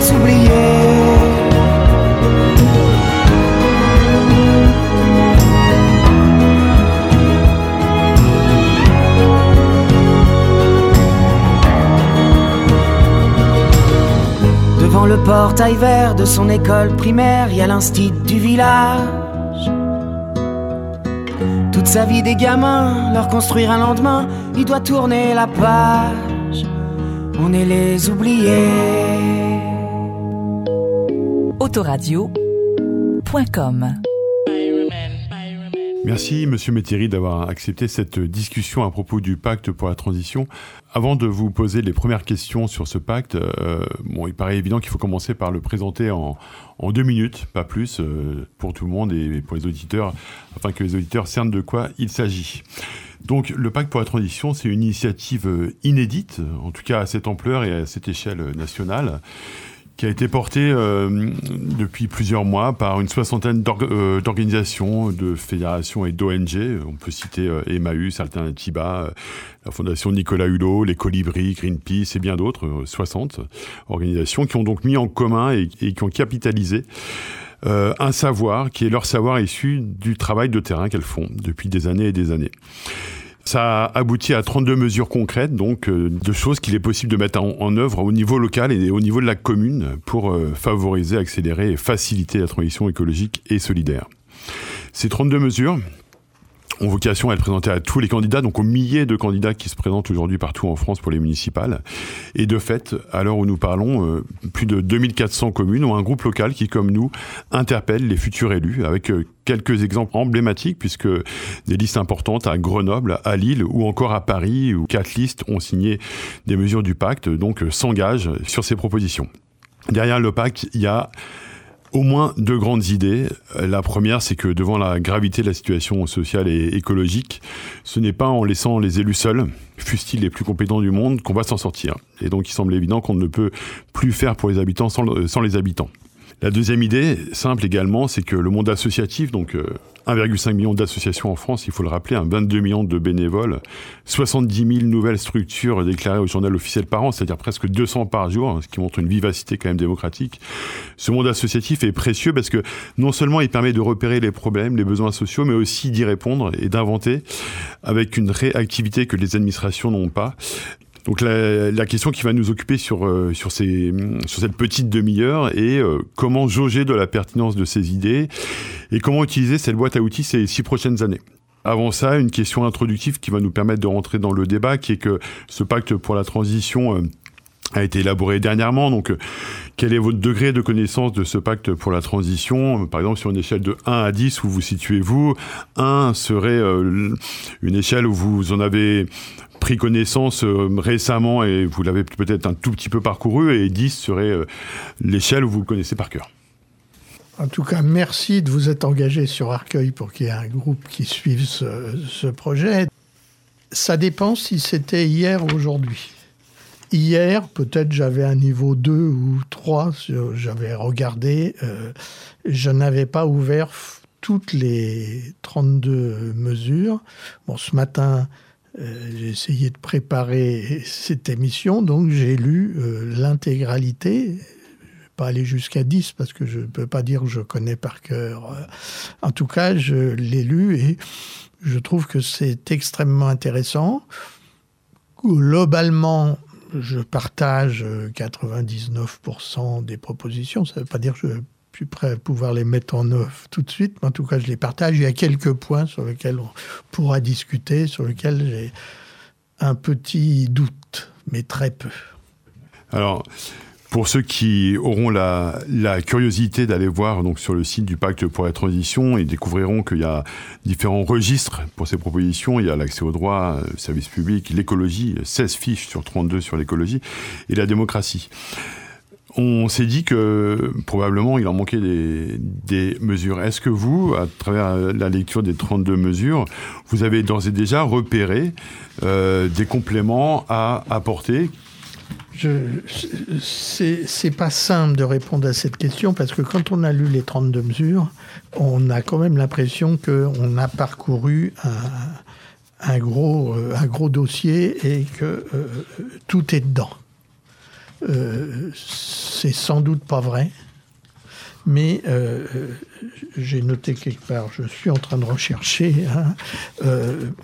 les. Devant le portail vert de son école primaire, il y a l'instit du village. Toute sa vie des gamins, leur construire un lendemain, il doit tourner la page. On est les oubliés. Autoradio.com Merci, Monsieur Métieri, d'avoir accepté cette discussion à propos du pacte pour la transition. Avant de vous poser les premières questions sur ce pacte, euh, bon, il paraît évident qu'il faut commencer par le présenter en, deux minutes, pas plus, euh, pour tout le monde et pour les auditeurs, afin que les auditeurs cernent de quoi il s'agit. Donc, le pacte pour la transition, c'est une initiative inédite, en tout cas à cette ampleur et à cette échelle nationale qui a été porté euh, depuis plusieurs mois par une soixantaine euh, d'organisations, de fédérations et d'ONG. On peut citer euh, Emmaüs, Alternativa, la Fondation Nicolas Hulot, les Colibris, Greenpeace et bien d'autres, 60 organisations qui ont donc mis en commun et qui ont capitalisé un savoir qui est leur savoir issu du travail de terrain qu'elles font depuis des années et des années. Ça a abouti à 32 mesures concrètes, donc euh, de choses qu'il est possible de mettre en, œuvre au niveau local et au niveau de la commune pour euh, favoriser, accélérer et faciliter la transition écologique et solidaire. Ces 32 mesures, ont vocation à être présentées à tous les candidats, donc aux milliers de candidats qui se présentent aujourd'hui partout en France pour les municipales. Et de fait, à l'heure où nous parlons, euh, plus de 2400 communes ont un groupe local qui, comme nous, interpelle les futurs élus avec euh, quelques exemples emblématiques puisque des listes importantes à Grenoble, à Lille ou encore à Paris où quatre listes ont signé des mesures du pacte, donc euh, s'engagent sur ces propositions. Derrière le pacte, il y a au moins deux grandes idées. La première, c'est que devant la gravité de la situation sociale et écologique, ce n'est pas en laissant les élus seuls, fussent-ils les plus compétents du monde, qu'on va s'en sortir. Et donc il semble évident qu'on ne peut plus faire pour les habitants sans, les habitants. La deuxième idée, simple également, c'est que le monde associatif, donc euh, 1,5 million d'associations en France, il faut le rappeler, 22 millions de bénévoles, 70 000 nouvelles structures déclarées au journal officiel par an, c'est-à-dire presque 200 par jour, ce qui montre une vivacité quand même démocratique. Ce monde associatif est précieux parce que non seulement il permet de repérer les problèmes, les besoins sociaux, mais aussi d'y répondre et d'inventer avec une réactivité que les administrations n'ont pas. Donc la, question qui va nous occuper sur, euh, sur, cette petite demi-heure est euh, comment jauger de la pertinence de ces idées et comment utiliser cette boîte à outils ces six prochaines années? Avant ça, une question introductive qui va nous permettre de rentrer dans le débat, qui est que ce pacte pour la transition... Euh, a été élaboré dernièrement. Donc, quel est votre degré de connaissance de ce pacte pour la transition? Par exemple, sur une échelle de 1 à 10, où vous situez-vous? 1 serait une échelle où vous en avez pris connaissance euh, récemment et vous l'avez peut-être un tout petit peu parcouru, et 10 serait euh, l'échelle où vous le connaissez par cœur. En tout cas, merci de vous être engagé sur Arcueil pour qu'il y ait un groupe qui suive ce, projet. Ça dépend si c'était hier ou aujourd'hui. Hier, peut-être j'avais un niveau 2 ou 3, j'avais regardé, euh, je n'avais pas ouvert toutes les 32 mesures. Bon, ce matin, euh, j'ai essayé de préparer cette émission, donc j'ai lu euh, l'intégralité. Pas aller jusqu'à 10 parce que je ne peux pas dire que je connais par cœur. En tout cas, je l'ai lu et je trouve que c'est extrêmement intéressant. Globalement, je partage 99% des propositions. Ça ne veut pas dire que je suis prêt à pouvoir les mettre en œuvre tout de suite, mais en tout cas, je les partage. Il y a quelques points sur lesquels on pourra discuter, sur lesquels j'ai un petit doute, mais très peu. Alors, pour ceux qui auront la, curiosité d'aller voir donc sur le site du Pacte pour la transition, ils découvriront qu'il y a différents registres pour ces propositions. Il y a l'accès au droit, le service public, l'écologie, 16 fiches sur 32 sur l'écologie, et la démocratie on s'est dit que probablement il en manquait des, mesures. Est-ce que vous, à travers la lecture des 32 mesures, vous avez d'ores et déjà repéré euh, des compléments à apporter c'est pas simple de répondre à cette question parce que quand on a lu les 32 mesures, on a quand même l'impression qu'on a parcouru un, gros, euh, un gros dossier et que euh, tout est dedans. Euh, c'est sans doute pas vrai. Mais euh, j'ai noté quelque part, je suis en train de rechercher, hein,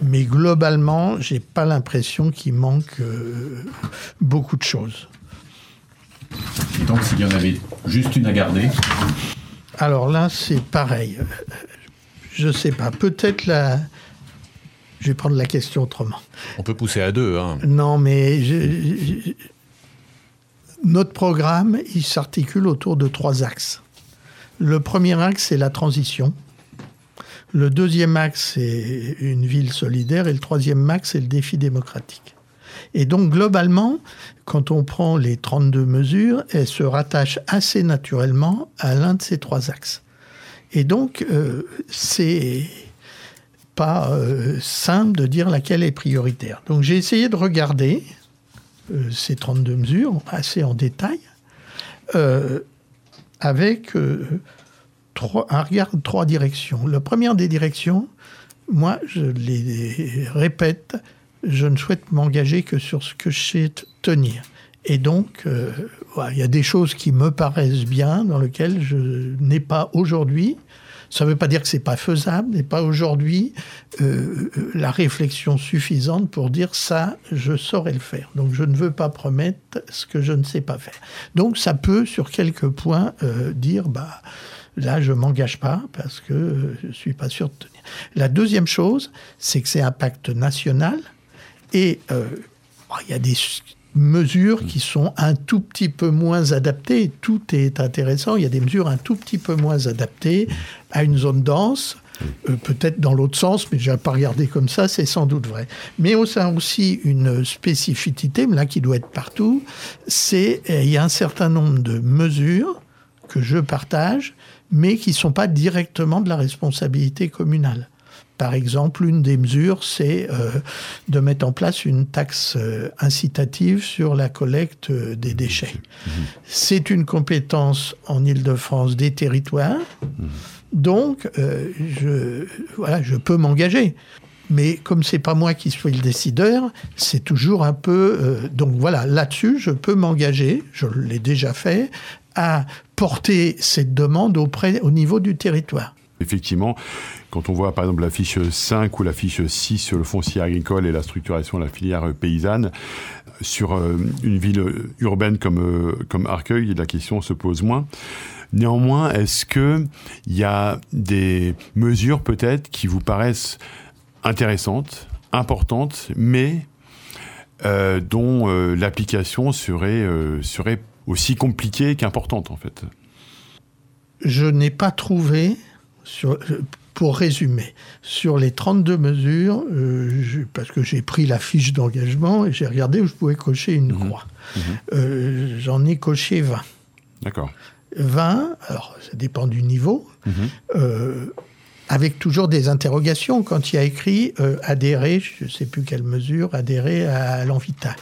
mais globalement, j'ai pas l'impression qu'il manque beaucoup de choses. Et donc, s'il y en avait juste une à garder Alors là, c'est pareil. Je ne sais pas. Peut-être la. Je vais prendre la question autrement. On peut pousser à deux. Hein. Non, mais notre programme, il s'articule autour de trois axes. Le premier axe, c'est la transition. Le deuxième axe, c'est une ville solidaire. Et le troisième axe, c'est le défi démocratique. Et donc, globalement, quand on prend les 32 mesures, elles se rattachent assez naturellement à l'un de ces trois axes. Et donc, euh, c'est pas euh, simple de dire laquelle est prioritaire. Donc, j'ai essayé de regarder euh, ces 32 mesures assez en détail avec trois, un regard de trois directions. La première des directions, moi, je les répète, je ne souhaite m'engager que sur ce que je sais tenir. Et donc, euh, il y a des choses qui me paraissent bien, dans lesquelles je n'ai pas aujourd'hui. Ça ne veut pas dire que c'est pas faisable, n'est pas aujourd'hui euh, la réflexion suffisante pour dire ça, je saurais le faire. Donc, je ne veux pas promettre ce que je ne sais pas faire. Donc, ça peut, sur quelques points, euh, dire bah là, je m'engage pas parce que je suis pas sûr de tenir. La deuxième chose, c'est que c'est un pacte national et il y a des mesures qui sont un tout petit peu moins adaptées. Tout est intéressant. Il y a des mesures un tout petit peu moins adaptées à une zone dense. Euh, peut-être dans l'autre sens, mais je n'ai pas regardé comme ça, c'est sans doute vrai. Mais au sein aussi une spécificité, là qui doit être partout, c'est euh, il y a un certain nombre de mesures que je partage, mais qui ne sont pas directement de la responsabilité communale. Par exemple, une des mesures, c'est euh, de mettre en place une taxe euh, incitative sur la collecte euh, des déchets. C'est une compétence en Ile-de-France des territoires, donc je, voilà, je peux m'engager. Mais comme c'est pas moi qui suis le décideur, c'est toujours un peu. donc voilà, là-dessus, je peux m'engager, je l'ai déjà fait, à porter cette demande auprès, au niveau du territoire. Effectivement, quand on voit par exemple la fiche 5 ou la fiche 6 sur le foncier agricole et la structuration de la filière paysanne, sur euh, une ville urbaine comme, euh, comme Arcueil, la question se pose moins. Néanmoins, est-ce qu'il y a des mesures peut-être qui vous paraissent intéressantes, importantes, mais euh, dont l'application serait, serait aussi compliquée qu'importante en fait? Je n'ai pas trouvé sur, pour résumer, sur les 32 mesures, euh, parce que j'ai pris la fiche d'engagement et j'ai regardé où je pouvais cocher une mhm. croix. Mhm. Euh, j'en ai coché 20. D'accord. 20, alors ça dépend du niveau, mhm. euh, avec toujours des interrogations. Quand il y a écrit adhérer, je ne sais plus quelle mesure, adhérer à l'Envita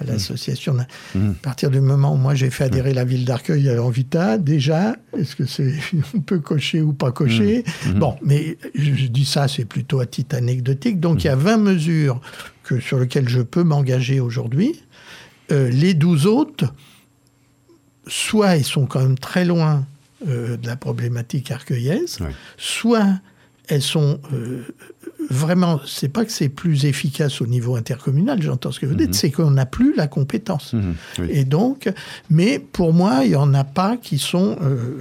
à l'association. Mmh. À partir du moment où moi j'ai fait adhérer la ville d'Arcueil à l'Envita, déjà, est-ce que c'est on peut cocher ou pas cocher mmh. Bon, mais je, dis ça, c'est plutôt à titre anecdotique. Donc il y a 20 mesures que, sur lesquelles je peux m'engager aujourd'hui. Euh, les 12 autres, soit ils sont quand même très loin euh, de la problématique arcueillaise, soit elles sont euh, vraiment, c'est pas que c'est plus efficace au niveau intercommunal, j'entends ce que vous dites, mhm. c'est qu'on n'a plus la compétence. Mhm, Et donc, mais pour moi, il y en a pas qui sont euh,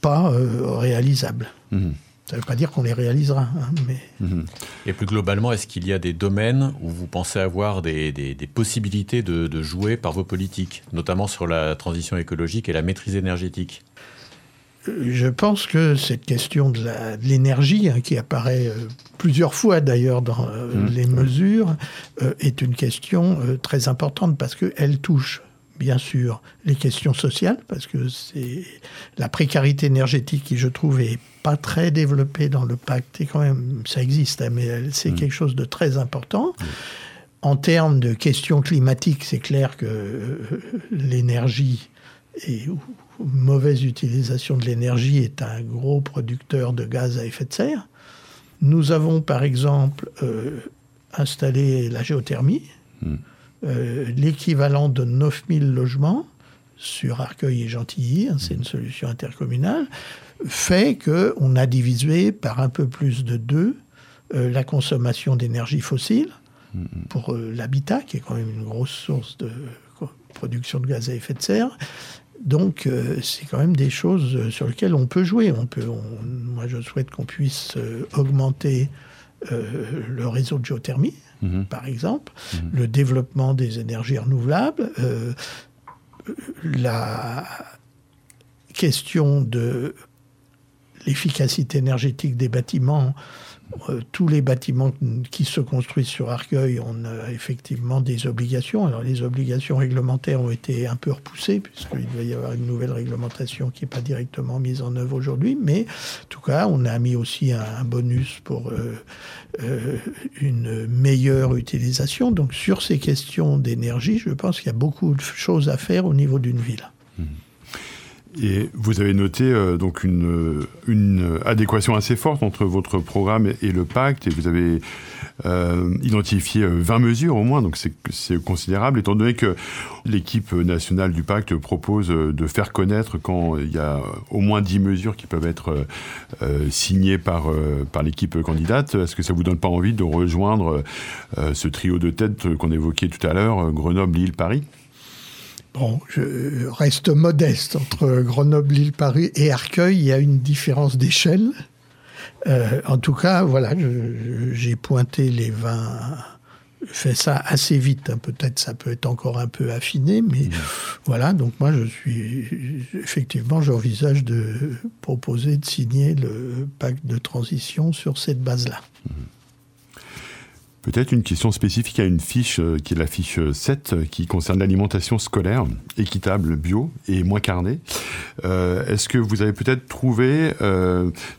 pas euh, réalisables. Mhm. Ça ne veut pas dire qu'on les réalisera. Hein, mais... Et plus globalement, est-ce qu'il y a des domaines où vous pensez avoir des, possibilités de, de, jouer par vos politiques, notamment sur la transition écologique et la maîtrise énergétique? Je pense que cette question de l'énergie, hein, qui apparaît euh, plusieurs fois d'ailleurs dans euh, mmh. les mesures, euh, est une question très importante parce qu'elle touche bien sûr les questions sociales, parce que c'est la précarité énergétique qui, je trouve, est pas très développée dans le pacte, et quand même, ça existe, hein, mais c'est mmh. quelque chose de très important. Mmh. En termes de questions climatiques, c'est clair que l'énergie est mauvaise utilisation de l'énergie est un gros producteur de gaz à effet de serre. Nous avons par exemple euh, installé la géothermie, hmm. euh, l'équivalent de 9000 logements sur Arcueil et Gentilly, hein, c'est une solution intercommunale, fait qu'on a divisé par un peu plus de deux la consommation d'énergie fossile pour l'habitat, qui est quand même une grosse source de production de gaz à effet de serre, donc, euh, c'est quand même des choses sur lesquelles on peut jouer. On peut, moi, je souhaite qu'on puisse euh, augmenter euh, le réseau de géothermie, mhm. par exemple, mhm. le développement des énergies renouvelables, la question de l'efficacité énergétique des bâtiments euh, tous les bâtiments qui se construisent sur Arcueil, on a effectivement des obligations. Alors les obligations réglementaires ont été un peu repoussées, puisqu'il va y avoir une nouvelle réglementation qui n'est pas directement mise en œuvre aujourd'hui. Mais en tout cas, on a mis aussi un, bonus pour euh, euh, une meilleure utilisation. Donc sur ces questions d'énergie, je pense qu'il y a beaucoup de choses à faire au niveau d'une ville. Et vous avez noté euh, donc une, adéquation assez forte entre votre programme et, le pacte, et vous avez euh, identifié 20 euh, mesures au moins, donc c'est considérable, étant donné que l'équipe nationale du pacte propose de faire connaître quand il y a au moins 10 mesures qui peuvent être signées par, par l'équipe candidate. Est-ce que ça vous donne pas envie de rejoindre ce trio de têtes qu'on évoquait tout à l'heure, Grenoble, Lille, Paris? Bon, je reste modeste entre Grenoble, Lille, Paris et Arcueil. Il y a une différence d'échelle. Euh, en tout cas, voilà, j'ai pointé les 20 fait ça assez vite. Hein. Peut-être ça peut être encore un peu affiné, mais mmh. voilà. Donc moi, je suis effectivement, j'envisage de proposer de signer le pacte de transition sur cette base-là. Mmh. Peut-être une question spécifique à une fiche euh, qui est la fiche 7 euh, qui concerne l'alimentation scolaire équitable, bio et moins carnée. Euh, est-ce que vous avez peut-être trouvé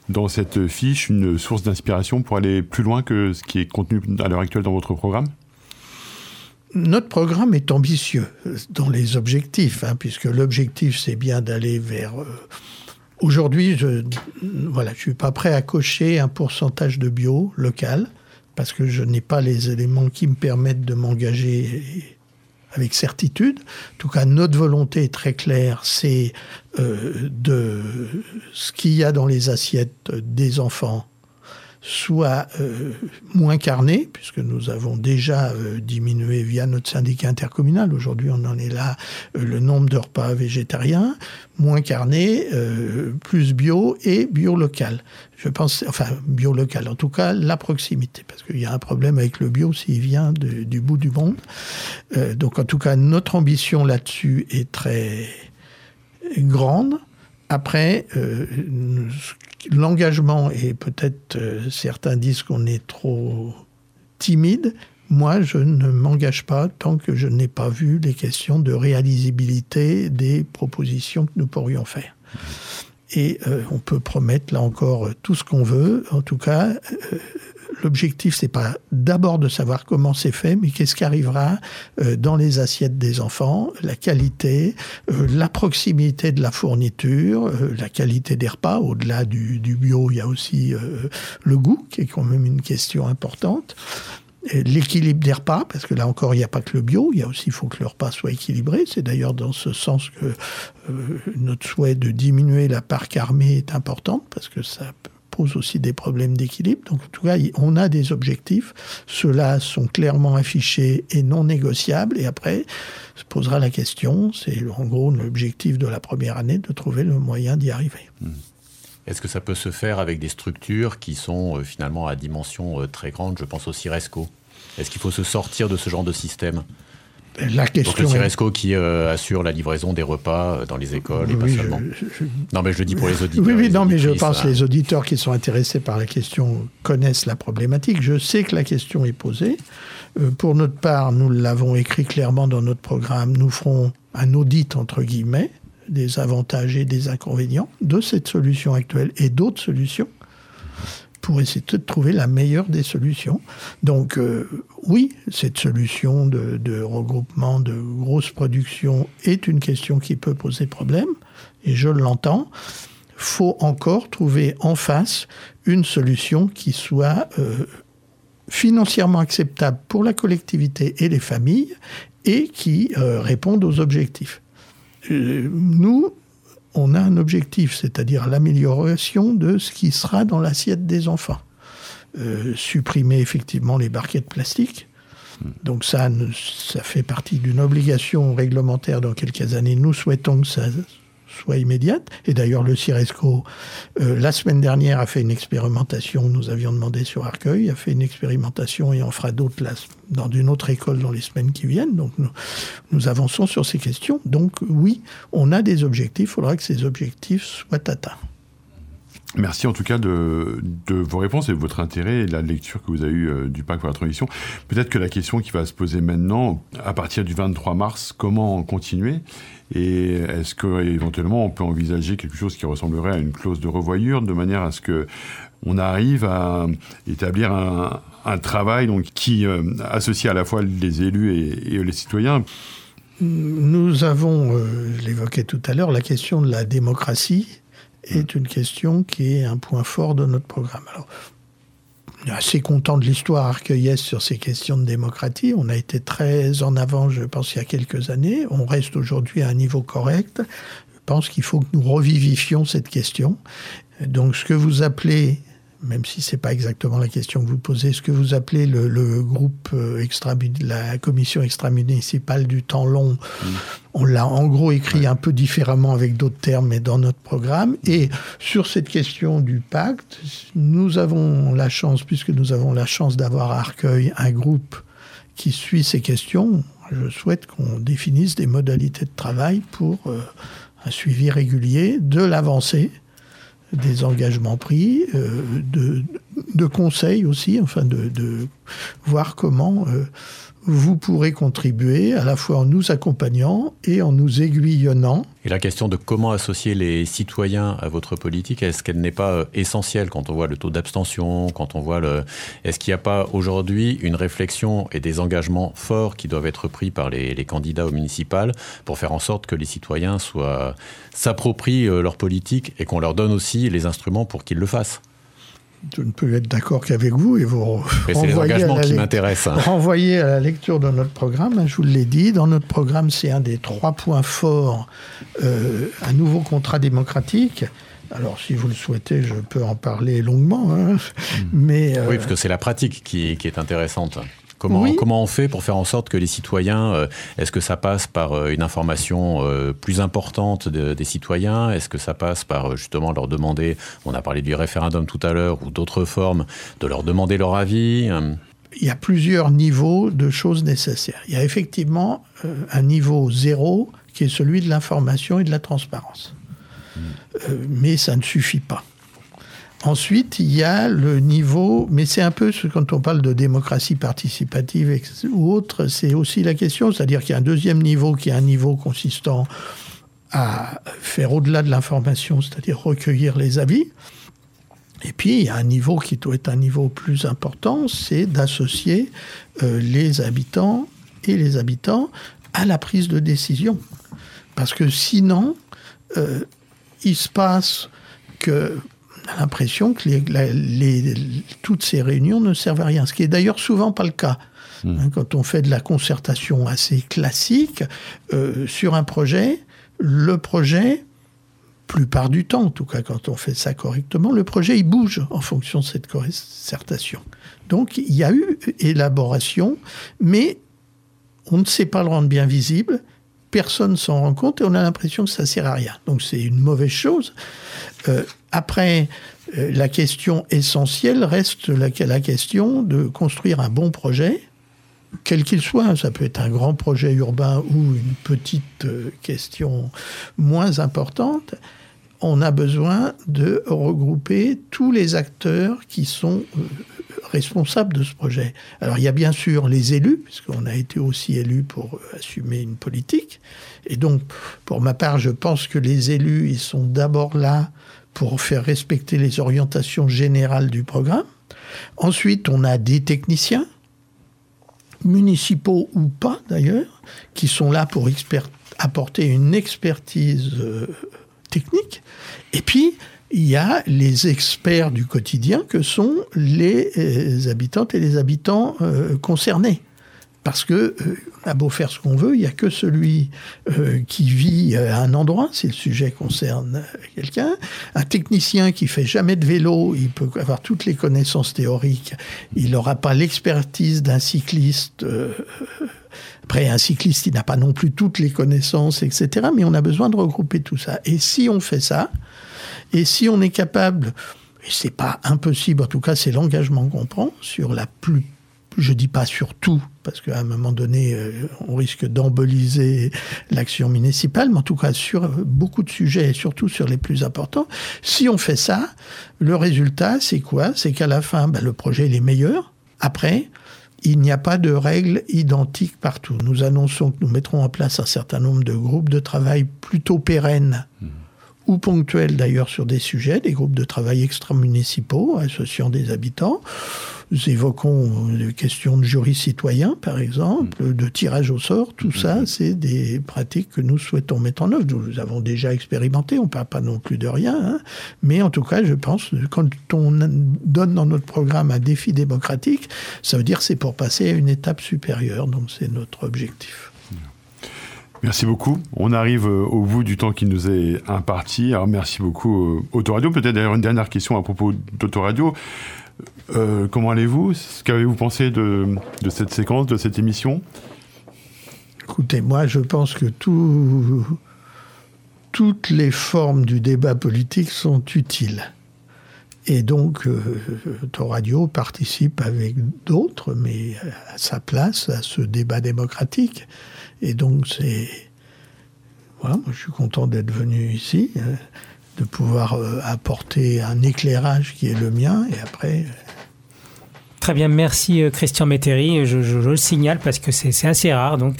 dans cette fiche une source d'inspiration pour aller plus loin que ce qui est contenu à l'heure actuelle dans votre programme? Notre programme est ambitieux dans les objectifs, hein, puisque l'objectif c'est bien d'aller vers Aujourd'hui, je voilà, je suis pas prêt à cocher un pourcentage de bio local parce que je n'ai pas les éléments qui me permettent de m'engager avec certitude. En tout cas, notre volonté est très claire, c'est euh, de ce qu'il y a dans les assiettes des enfants soit euh, moins carné, puisque nous avons déjà euh, diminué via notre syndicat intercommunal, aujourd'hui on en est là, euh, le nombre de repas végétariens, moins carné, plus bio et bio local. Je pense, enfin bio local, en tout cas la proximité, parce qu'il y a un problème avec le bio s'il vient du bout du monde. donc en tout cas notre ambition là-dessus est très grande. Après, l'engagement, et peut-être euh, certains disent qu'on est trop timide, moi, je ne m'engage pas tant que je n'ai pas vu les questions de réalisabilité des propositions que nous pourrions faire. Et euh, on peut promettre, là encore, tout ce qu'on veut. En tout cas, euh, l'objectif, c'est pas d'abord de savoir comment c'est fait, mais qu'est-ce qui arrivera euh, dans les assiettes des enfants, la qualité, euh, la proximité de la fourniture, euh, la qualité des repas. Au-delà du, bio, il y a aussi le goût, qui est quand même une question importante. L'équilibre des repas, parce que là encore, il n'y a pas que le bio, il y a aussi, il faut que le repas soit équilibré. C'est d'ailleurs dans ce sens que notre souhait de diminuer la part carmée est important, parce que ça pose aussi des problèmes d'équilibre. Donc, en tout cas, on a des objectifs. Ceux-là sont clairement affichés et non négociables. Et après, se posera la question, c'est en gros l'objectif de la première année, de trouver le moyen d'y arriver. Hmm. Est-ce que ça peut se faire avec des structures qui sont euh, finalement à dimension euh, très grande? Je pense au CIRESCO. Est-ce qu'il faut se sortir de ce genre de système? La question. Donc le CIRESCO qui euh, assure la livraison des repas euh, dans les écoles et pas seulement. Non, mais je le dis pour les auditeurs. Oui, oui, non, mais je pense que les auditeurs qui sont intéressés par la question connaissent la problématique. Je sais que la question est posée. Euh, pour notre part, nous l'avons écrit clairement dans notre programme. Nous ferons un audit, entre guillemets, des avantages et des inconvénients de cette solution actuelle et d'autres solutions pour essayer de trouver la meilleure des solutions. Donc euh, oui, cette solution de, regroupement de grosses productions est une question qui peut poser problème, et je l'entends. faut encore trouver en face une solution qui soit euh, financièrement acceptable pour la collectivité et les familles et qui euh, réponde aux objectifs. nous, on a un objectif, c'est-à-dire l'amélioration de ce qui sera dans l'assiette des enfants. supprimer effectivement les barquettes plastiques, donc ça, ça fait partie d'une obligation réglementaire dans quelques années. Nous souhaitons que ça soit immédiate. Et d'ailleurs, le CIRESCO, euh, la semaine dernière, a fait une expérimentation. Nous avions demandé sur Arcueil, a fait une expérimentation et on fera d'autres dans une autre école dans les semaines qui viennent. Donc nous avançons sur ces questions. Donc oui, on a des objectifs. Il faudra que ces objectifs soient atteints. Merci en tout cas de, vos réponses et de votre intérêt et de la lecture que vous avez eue euh, du pacte pour la transition. Peut-être que la question qui va se poser maintenant, à partir du 23 mars, comment continuer? Et est-ce qu'éventuellement on peut envisager quelque chose qui ressemblerait à une clause de revoyure de manière à ce que on arrive à établir un, travail donc, qui euh, associe à la fois les élus et, les citoyens? Nous avons, euh, je l'évoquais tout à l'heure, la question de la démocratie est une question qui est un point fort de notre programme. Alors, on est assez content de l'histoire arcueillesse sur ces questions de démocratie. On a été très en avant, je pense, il y a quelques années. On reste aujourd'hui à un niveau correct. Je pense qu'il faut que nous revivifions cette question. Donc, ce que vous appelez même si c'est pas exactement la question que vous posez, ce que vous appelez le, groupe euh, extra, la commission extra-municipale du temps long, mm. on l'a en gros écrit un peu différemment avec d'autres termes, mais dans notre programme. Et sur cette question du pacte, nous avons la chance, puisque nous avons la chance d'avoir à Arcueil un groupe qui suit ces questions. Je souhaite qu'on définisse des modalités de travail pour euh, un suivi régulier de l'avancée des engagements pris, euh, de, de, conseils aussi, enfin de, de voir comment euh, vous pourrez contribuer à la fois en nous accompagnant et en nous aiguillonnant. Et la question de comment associer les citoyens à votre politique, est-ce qu'elle n'est pas euh, essentielle quand on voit le taux d'abstention, quand on voit le... Est-ce qu'il n'y a pas aujourd'hui une réflexion et des engagements forts qui doivent être pris par les, candidats au municipal pour faire en sorte que les citoyens soient s'approprient euh, leur politique et qu'on leur donne aussi les instruments pour qu'ils le fassent? Je ne peux être d'accord qu'avec vous et vous qui m'intéressent. Hein. Renvoyer à la lecture de notre programme, hein, je vous l'ai dit, dans notre programme, c'est un des trois points forts, euh, un nouveau contrat démocratique. Alors, si vous le souhaitez, je peux en parler longuement. Hein. Hmm. Mais, euh, Oui, parce que c'est la pratique qui, qui est intéressante. Comment, comment on fait pour faire en sorte que les citoyens, euh, est-ce que ça passe par euh, une information euh, plus importante des citoyens? Est-ce que ça passe par justement leur demander, on a parlé du référendum tout à l'heure, ou d'autres formes, de leur demander leur avis il y a plusieurs niveaux de choses nécessaires. Il y a effectivement un niveau zéro qui est celui de l'information et de la transparence. Mmh. mais ça ne suffit pas. Ensuite, il y a le niveau, mais c'est un peu quand on parle de démocratie participative ou autre, c'est aussi la question, c'est-à-dire qu'il y a un deuxième niveau qui est un niveau consistant à faire au-delà de l'information, c'est-à-dire recueillir les avis. Et puis, il y a un niveau qui doit être un niveau plus important, c'est d'associer euh, les habitants et les habitants à la prise de décision. Parce que sinon, euh, il se passe que a l'impression que toutes ces réunions ne servent à rien, ce qui est d'ailleurs souvent pas le cas. Hmm. Hein, quand on fait de la concertation assez classique euh, sur un projet, le projet, plupart du temps, en tout cas quand on fait ça correctement, le projet il bouge en fonction de cette concertation. Donc il y a eu élaboration, mais on ne sait pas le rendre bien visible, personne s'en rend compte et on a l'impression que ça sert à rien. Donc c'est une mauvaise chose. Euh, après, euh, la question essentielle reste la, question de construire un bon projet, quel qu'il soit. Ça peut être un grand projet urbain ou une petite euh, question moins importante. On a besoin de regrouper tous les acteurs qui sont responsables de ce projet. Alors il y a bien sûr les élus, puisqu'on a été aussi élus pour assumer une politique. Et donc, pour ma part, je pense que les élus, ils sont d'abord là pour faire respecter les orientations générales du programme. Ensuite, on a des techniciens, municipaux ou pas d'ailleurs, qui sont là pour apporter une expertise euh, technique. Et puis, il y a les experts du quotidien que sont les, euh, habitantes et les habitants euh, concernés. Parce que euh, on a beau faire ce qu'on veut, il n'y a que celui euh, qui vit à un endroit, si le sujet concerne quelqu'un. Un technicien qui fait jamais de vélo, il peut avoir toutes les connaissances théoriques, il n'aura pas l'expertise d'un cycliste. Euh, après, un cycliste, il n'a pas non plus toutes les connaissances, etc. Mais on a besoin de regrouper tout ça. Et si on fait ça, et si on est capable, et c'est pas impossible, en tout cas, c'est l'engagement qu'on prend sur la plus je dis pas sur tout, parce qu'à un moment donné, euh, on risque d'emboliser l'action municipale, mais en tout cas sur beaucoup de sujets, et surtout sur les plus importants. Si on fait ça, le résultat, c'est quoi? C'est qu'à la fin, ben, le projet il est meilleur. Après, il n'y a pas de règles identiques partout. Nous annonçons que nous mettrons en place un certain nombre de groupes de travail plutôt pérennes. Mmh ou ponctuels d'ailleurs sur des sujets, des groupes de travail extra-municipaux associant des habitants. Nous évoquons des questions de jury citoyen, par exemple, mm. de tirage au sort. Tout ça, mm. c'est des pratiques que nous souhaitons mettre en œuvre. Nous avons déjà expérimenté, on ne parle pas non plus de rien. Hein. Mais en tout cas, je pense que quand on donne dans notre programme un défi démocratique, ça veut dire que c'est pour passer à une étape supérieure. Donc c'est notre objectif. Merci beaucoup. On arrive euh, au bout du temps qui nous est imparti. Alors merci beaucoup euh, Autoradio. Peut-être d'ailleurs une dernière question à propos d'Autoradio. Euh, comment allez-vous? Qu'avez-vous pensé de, de, cette séquence, de cette émission? Écoutez, moi je pense que tout, toutes les formes du débat politique sont utiles. Et donc, Autoradio participe avec d'autres, mais à sa place, à ce débat démocratique. Et donc, c'est. Voilà, moi, je suis content d'être venu ici, euh, de pouvoir euh, apporter un éclairage qui est le mien, et après. Euh, Très bien, merci Christian Métairie. Je, le signale parce que c'est assez rare. Donc,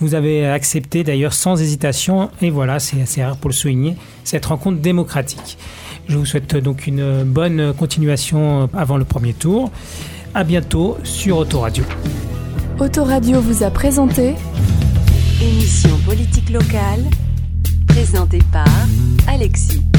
vous avez accepté d'ailleurs sans hésitation, et voilà, c'est assez rare pour le souligner, cette rencontre démocratique. Je vous souhaite donc une bonne continuation avant le premier tour. À bientôt sur Autoradio. Autoradio vous a présenté Émission politique locale, présentée par Alexis.